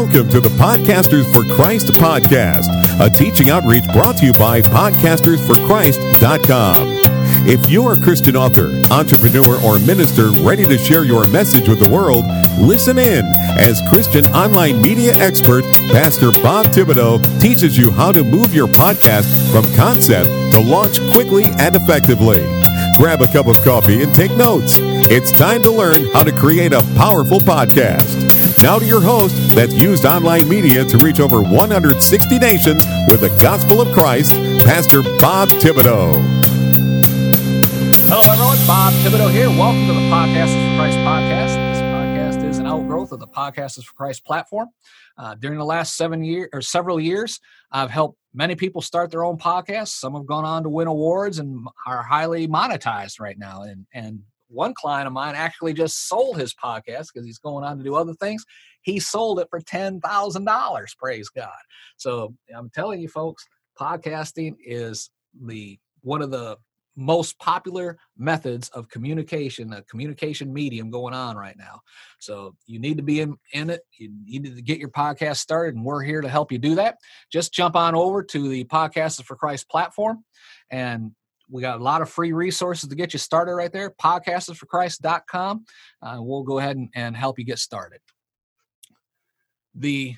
Welcome to the Podcasters for Christ podcast, a teaching outreach brought to you by podcastersforchrist.com. If you're a Christian author, entrepreneur, or minister ready to share your message with the world, listen in as Christian online media expert, Pastor Bob Thibodeau teaches you how to move your podcast from concept to launch quickly and effectively. Grab a cup of coffee and take notes. It's time to learn how to create a powerful podcast. Now to your host that's used online media to reach over 160 nations with the gospel of Christ, Pastor Bob Thibodeau. Hello, everyone. Bob Thibodeau here. Welcome to the Podcasters for Christ podcast. This podcast is an outgrowth of the Podcasters for Christ platform. Uh, during the last seven years or several years, I've helped many people start their own podcasts. Some have gone on to win awards and are highly monetized right now. And and one client of mine actually just sold his podcast because he's going on to do other things. He sold it for $10,000. Praise God. So I'm telling you, folks, podcasting is the one of the most popular methods of communication, a communication medium going on right now. So you need to be in, in it. You need to get your podcast started, and we're here to help you do that. Just jump on over to the Podcasters for Christ platform and we got a lot of free resources to get you started right there. Podcastersforchrist.com. Uh, we'll go ahead and, and help you get started. The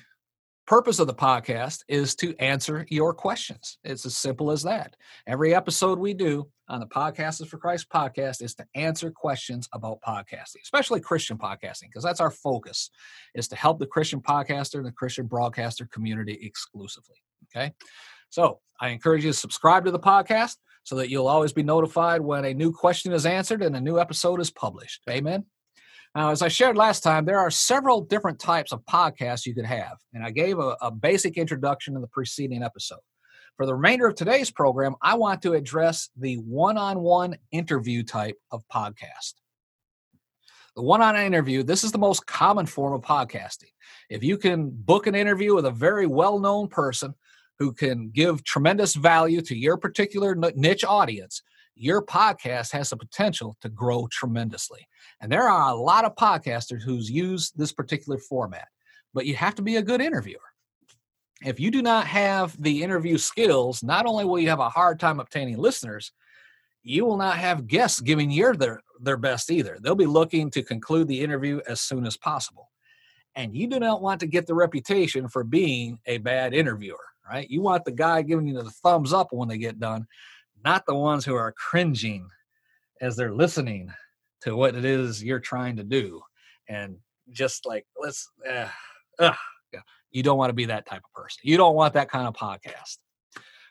purpose of the podcast is to answer your questions. It's as simple as that. Every episode we do on the Podcasters for Christ podcast is to answer questions about podcasting, especially Christian podcasting, because that's our focus is to help the Christian podcaster and the Christian broadcaster community exclusively. Okay. So I encourage you to subscribe to the podcast so that you'll always be notified when a new question is answered and a new episode is published. Amen. Now, as I shared last time, there are several different types of podcasts you could have, and I gave a, a basic introduction in the preceding episode. For the remainder of today's program, I want to address the one on one interview type of podcast. The one on interview, this is the most common form of podcasting. If you can book an interview with a very well known person who can give tremendous value to your particular niche audience, your podcast has the potential to grow tremendously. And there are a lot of podcasters who's used this particular format, but you have to be a good interviewer. If you do not have the interview skills, not only will you have a hard time obtaining listeners, you will not have guests giving your their, their best either. They'll be looking to conclude the interview as soon as possible. And you do not want to get the reputation for being a bad interviewer, right? You want the guy giving you the thumbs up when they get done, not the ones who are cringing as they're listening to what it is you're trying to do. And just like, let's, uh, uh, you don't want to be that type of person. You don't want that kind of podcast.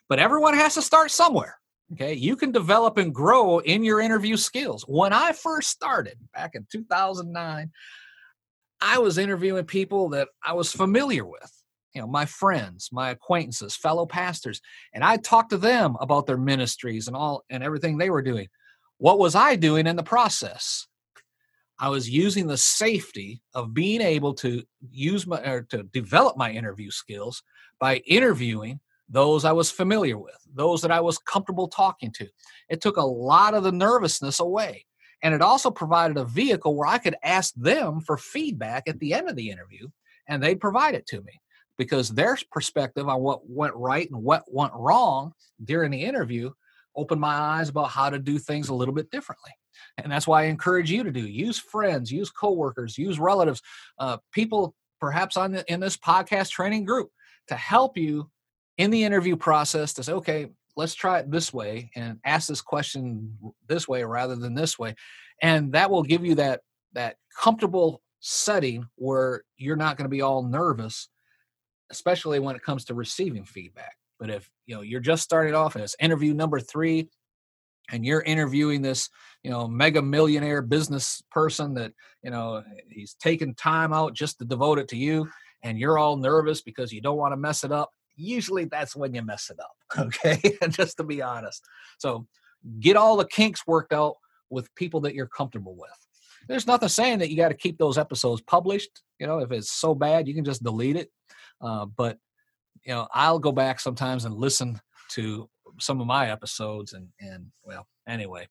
But everyone has to start somewhere. Okay. You can develop and grow in your interview skills. When I first started back in 2009, I was interviewing people that I was familiar with you know my friends my acquaintances fellow pastors and i talked to them about their ministries and all and everything they were doing. What was i doing in the process? I was using the safety of being able to use my or to develop my interview skills by interviewing those i was familiar with those that i was comfortable talking to. It took a lot of the nervousness away and it also provided a vehicle where i could ask them for feedback at the end of the interview and they'd provide it to me because their perspective on what went right and what went wrong during the interview opened my eyes about how to do things a little bit differently. And that's why i encourage you to do use friends use coworkers use relatives uh, people perhaps on the, in this podcast training group to help you in the interview process to say okay let's try it this way and ask this question this way rather than this way. And that will give you that that comfortable setting where you're not going to be all nervous especially when it comes to receiving feedback. But if you know you're just starting off and it's interview number three, and you're interviewing this you know mega millionaire business person that you know he's taking time out just to devote it to you, and you're all nervous because you don't want to mess it up. Usually that's when you mess it up. Okay, just to be honest. So get all the kinks worked out with people that you're comfortable with there's nothing saying that you got to keep those episodes published. You know, if it's so bad, you can just delete it. Uh, but you know, I'll go back sometimes and listen to some of my episodes, and and well, anyway.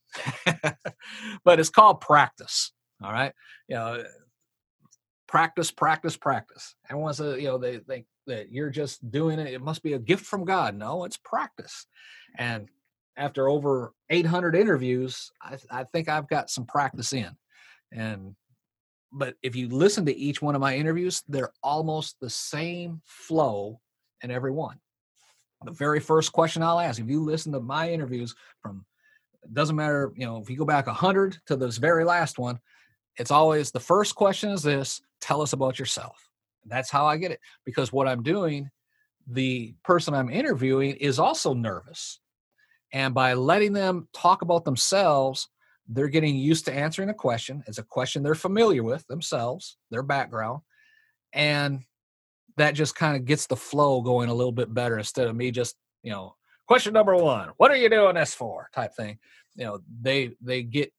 but it's called practice. All right, you know, practice, practice, practice. Everyone says, you know, they think that you're just doing it. It must be a gift from God. No, it's practice. And after over 800 interviews, I, I think I've got some practice in. And but if you listen to each one of my interviews, they're almost the same flow in every one. The very first question I'll ask, if you listen to my interviews from doesn't matter, you know, if you go back 100 to this very last one, it's always the first question is this tell us about yourself. That's how I get it. Because what I'm doing, the person I'm interviewing is also nervous. And by letting them talk about themselves, they're getting used to answering a question. It's a question they're familiar with themselves, their background. And that just kind of gets the flow going a little bit better instead of me just, you know, question number one, what are you doing this for? type thing. You know, they they get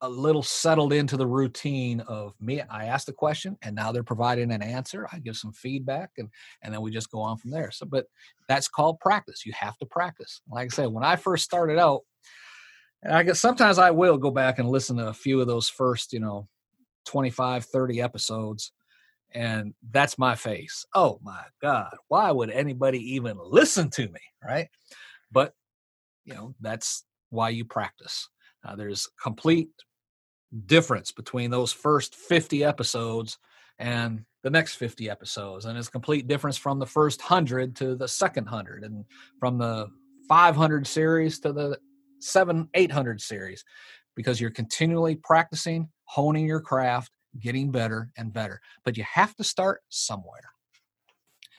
a little settled into the routine of me. I ask the question and now they're providing an answer. I give some feedback and and then we just go on from there. So but that's called practice. You have to practice. Like I said, when I first started out, and I guess sometimes I will go back and listen to a few of those first, you know, 25, 30 episodes. And that's my face. Oh my God. Why would anybody even listen to me? Right. But, you know, that's why you practice. Uh, there's complete difference between those first 50 episodes and the next 50 episodes and it's complete difference from the first 100 to the second 100 and from the 500 series to the 7 800 series because you're continually practicing honing your craft getting better and better but you have to start somewhere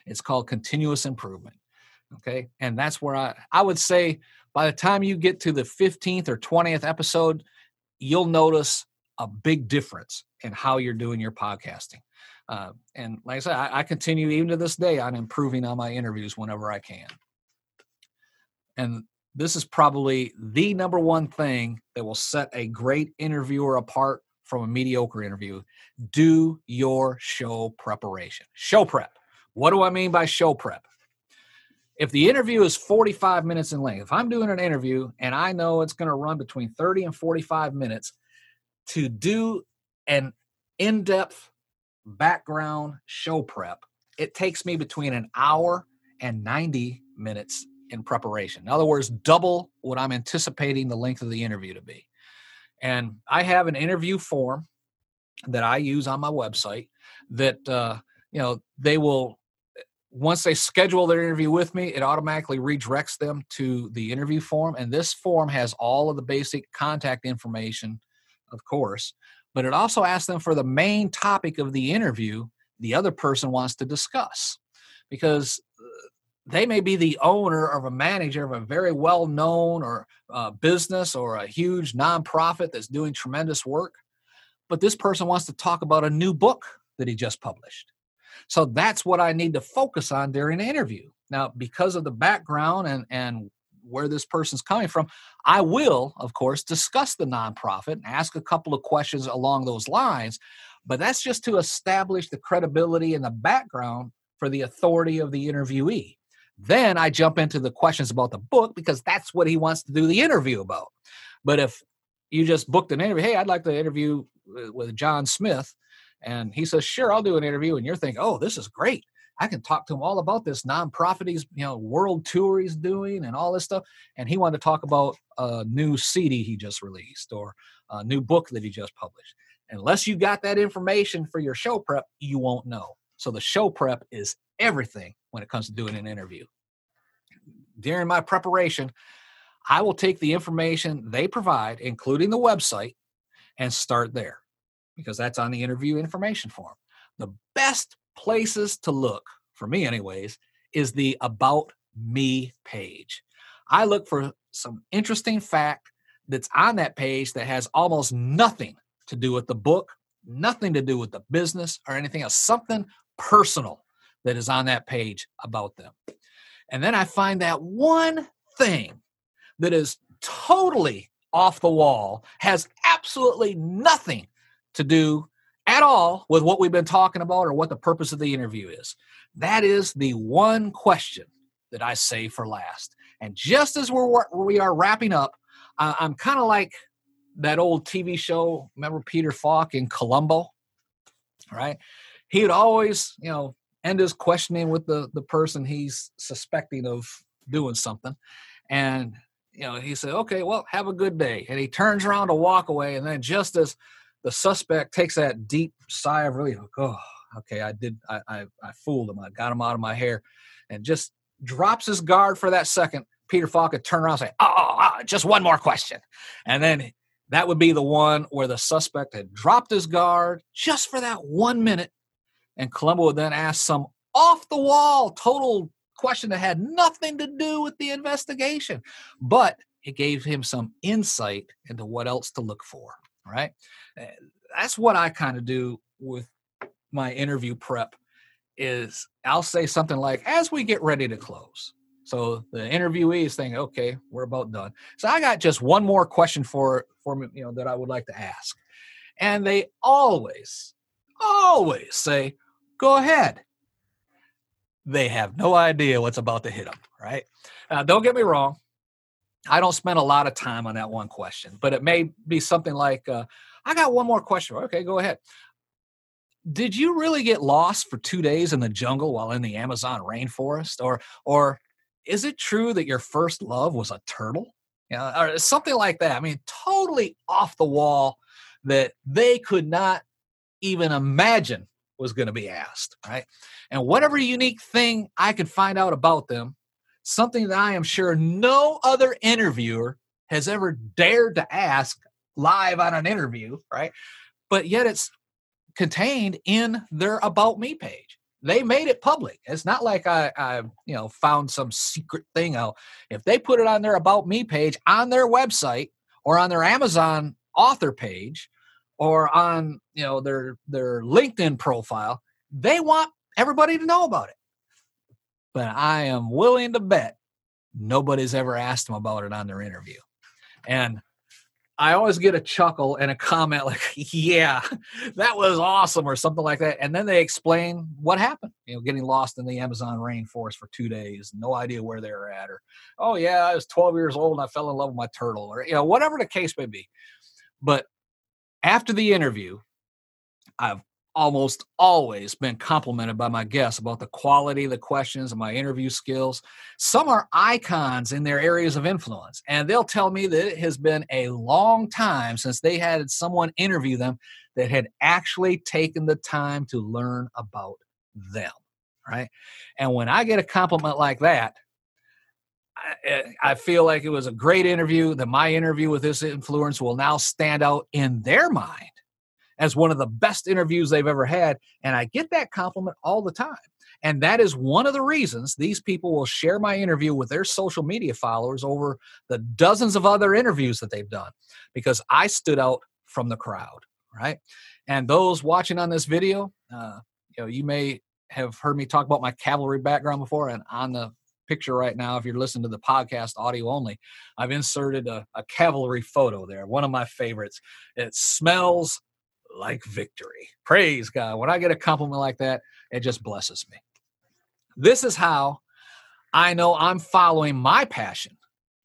it's called continuous improvement okay and that's where i i would say by the time you get to the 15th or 20th episode, you'll notice a big difference in how you're doing your podcasting. Uh, and like I said, I, I continue even to this day on improving on my interviews whenever I can. And this is probably the number one thing that will set a great interviewer apart from a mediocre interview. Do your show preparation. Show prep. What do I mean by show prep? if the interview is 45 minutes in length, if I'm doing an interview and I know it's going to run between 30 and 45 minutes, to do an in depth background show prep, it takes me between an hour and 90 minutes in preparation. In other words, double what I'm anticipating the length of the interview to be. And I have an interview form that I use on my website that, uh, you know, they will once they schedule their interview with me, it automatically redirects them to the interview form. And this form has all of the basic contact information, of course, but it also asks them for the main topic of the interview the other person wants to discuss. Because they may be the owner or a manager of a very well known or uh, business or a huge nonprofit that's doing tremendous work, but this person wants to talk about a new book that he just published so that's what I need to focus on during the interview. Now, because of the background and, and where this person's coming from, I will, of course, discuss the nonprofit and ask a couple of questions along those lines. But that's just to establish the credibility and the background for the authority of the interviewee. Then I jump into the questions about the book because that's what he wants to do the interview about. But if you just booked an interview, hey, I'd like to interview uh, with John Smith, and he says, Sure, I'll do an interview. And you're thinking, Oh, this is great. I can talk to him all about this nonprofit he's, you know, world tour he's doing and all this stuff. And he wanted to talk about a new CD he just released or a new book that he just published. Unless you got that information for your show prep, you won't know. So the show prep is everything when it comes to doing an interview. During my preparation, I will take the information they provide, including the website, and start there because that's on the interview information form. The best places to look, for me, anyways, is the About Me page. I look for some interesting fact that's on that page that has almost nothing to do with the book, nothing to do with the business or anything else, something personal that is on that page about them. And then I find that one thing that is totally off the wall, has absolutely nothing to do at all with what we've been talking about or what the purpose of the interview is. That is the one question that I say for last. And just as we're we are wrapping up, I'm kind of like that old TV show. Remember Peter Falk in Columbo? right? He would always, you know, end his questioning with the the person he's suspecting of doing something, and you know he said, "Okay, well, have a good day," and he turns around to walk away, and then just as the suspect takes that deep sigh of relief, oh, okay, I did, I, I, I fooled him, I got him out of my hair, and just drops his guard for that second. Peter Falk turn around and say, oh, oh, oh, oh, just one more question. And then that would be the one where the suspect had dropped his guard just for that one minute. And Columbo then ask some off the wall, total question that had nothing to do with the investigation, but it gave him some insight into what else to look for. Right. Eh, that's what I kind of do with my interview prep is I'll say something like, as we get ready to close. So the interviewee is thinking, okay, we're about done. So I got just one more question for for me, you know, that I would like to ask. And they always, always say, go ahead. They have no idea what's about to hit them, right? Don't get me wrong. I don't spend a lot of time on that one question, but it may be something like, uh, I got one more question. Okay, go ahead. Did you really get lost for two days in the jungle while in the Amazon rainforest? Or, or is it true that your first love was a turtle? You know, or something like that. I mean, totally off the wall that they could not even imagine was going to be asked, right? And whatever unique thing I could find out about them, something that I am sure no other interviewer has ever dared to ask live on an interview, right? But yet it's contained in their about me page they made it public. It's not like I, I, you know, found some secret thing out. If they put it on their about me page on their website or on their Amazon author page or on, you know, their their LinkedIn profile, they want everybody to know about it. But I am willing to bet nobody's ever asked them about it on their interview. And I always get a chuckle and a comment like, "Yeah, that was awesome" or something like that, and then they explain what happened. You know, getting lost in the Amazon rainforest for two days, no idea where they were at, or "Oh yeah, I was 12 years old and I fell in love with my turtle," or you know, whatever the case may be. But after the interview, I've almost always been complimented by my guests about the quality of the questions and my interview skills. Some are icons in their areas of influence, and they'll tell me that it has been a long time since they had someone interview them that had actually taken the time to learn about them. Right. And when I get a compliment like that, I, I feel like it was a great interview, that my interview with this influence will now stand out in their mind as one of the best interviews they've ever had. And I get that compliment all the time. And that is one of the reasons these people will share my interview with their social media followers over the dozens of other interviews that they've done because I stood out from the crowd, right? And those watching on this video, uh, you know, you may have heard me talk about my cavalry background before, and on the picture right now, if you're listening to the podcast audio only, I've inserted a, a cavalry photo there, one of my favorites. It smells like victory. Praise God. When I get a compliment like that, it just blesses me. This is how I know I'm following my passion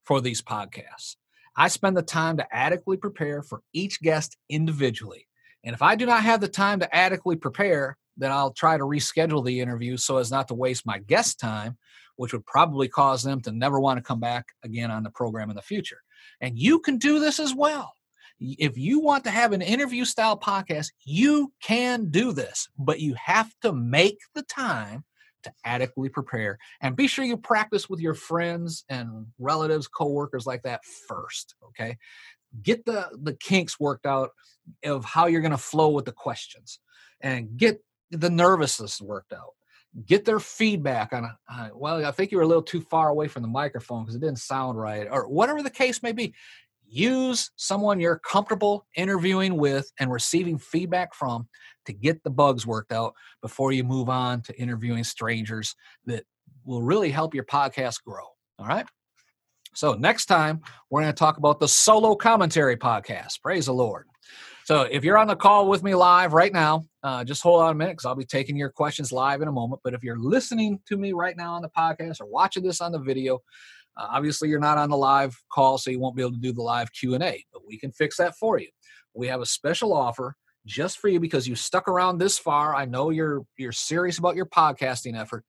for these podcasts. I spend the time to adequately prepare for each guest individually. And if I do not have the time to adequately prepare, then I'll try to reschedule the interview so as not to waste my guest time, which would probably cause them to never want to come back again on the program in the future. And you can do this as well if you want to have an interview style podcast, you can do this, but you have to make the time to adequately prepare and be sure you practice with your friends and relatives, coworkers like that first, okay? Get the the kinks worked out of how you're going to flow with the questions and get the nervousness worked out. Get their feedback on, uh, well, I think you were a little too far away from the microphone because it didn't sound right, or whatever the case may be use someone you're comfortable interviewing with and receiving feedback from to get the bugs worked out before you move on to interviewing strangers that will really help your podcast grow. All right. So, next time, we're going to talk about the solo commentary podcast. Praise the Lord. So, if you're on the call with me live right now, uh, just hold on a minute because I'll be taking your questions live in a moment. But if you're listening to me right now on the podcast or watching this on the video, uh, obviously, you're not on the live call, so you won't be able to do the live Q and A, but we can fix that for you. We have a special offer just for you because you stuck around this far. I know you're you're serious about your podcasting effort.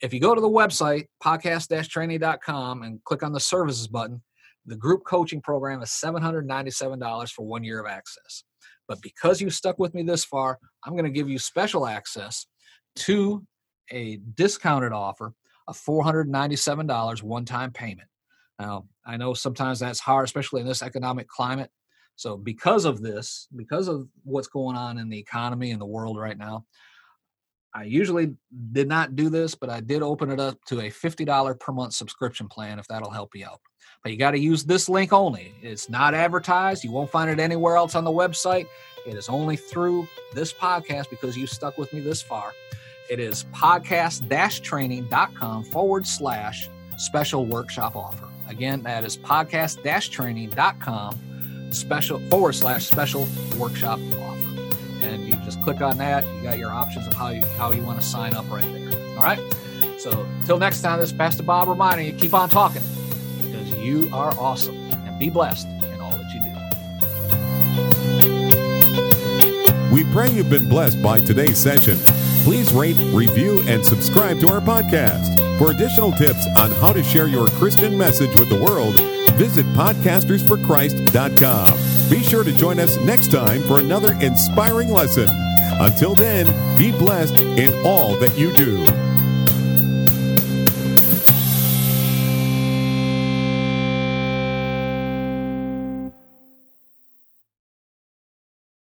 If you go to the website podcast-training.com and click on the services button, the group coaching program is $797 for 1 year of access. But because you stuck with me this far, I'm going to give you special access to a discounted offer of $497 one time payment. Now, I know sometimes that's hard, especially in this economic climate. So, because of this, because of what's going on in the economy and the world right now, I usually did not do this, but I did open it up to a $50 per month subscription plan if that'll help you out. But you got to use this link only. It's not advertised. You won't find it anywhere else on the website. It is only through this podcast because you stuck with me this far. It is podcast training.com forward slash special workshop offer. Again, that is podcast training.com special forward slash special workshop offer. And you just click on that. You got your options of how you how you want to sign up right there. All right. So until next time, this is Pastor Bob reminding you keep on talking because you are awesome and be blessed in all that you do. We pray you've been blessed by today's session. Please rate, review, and subscribe to our podcast. For additional tips on how to share your Christian message with the world, visit podcastersforchrist.com. Be sure to join us next time for another inspiring lesson. Until then, be blessed in all that you do.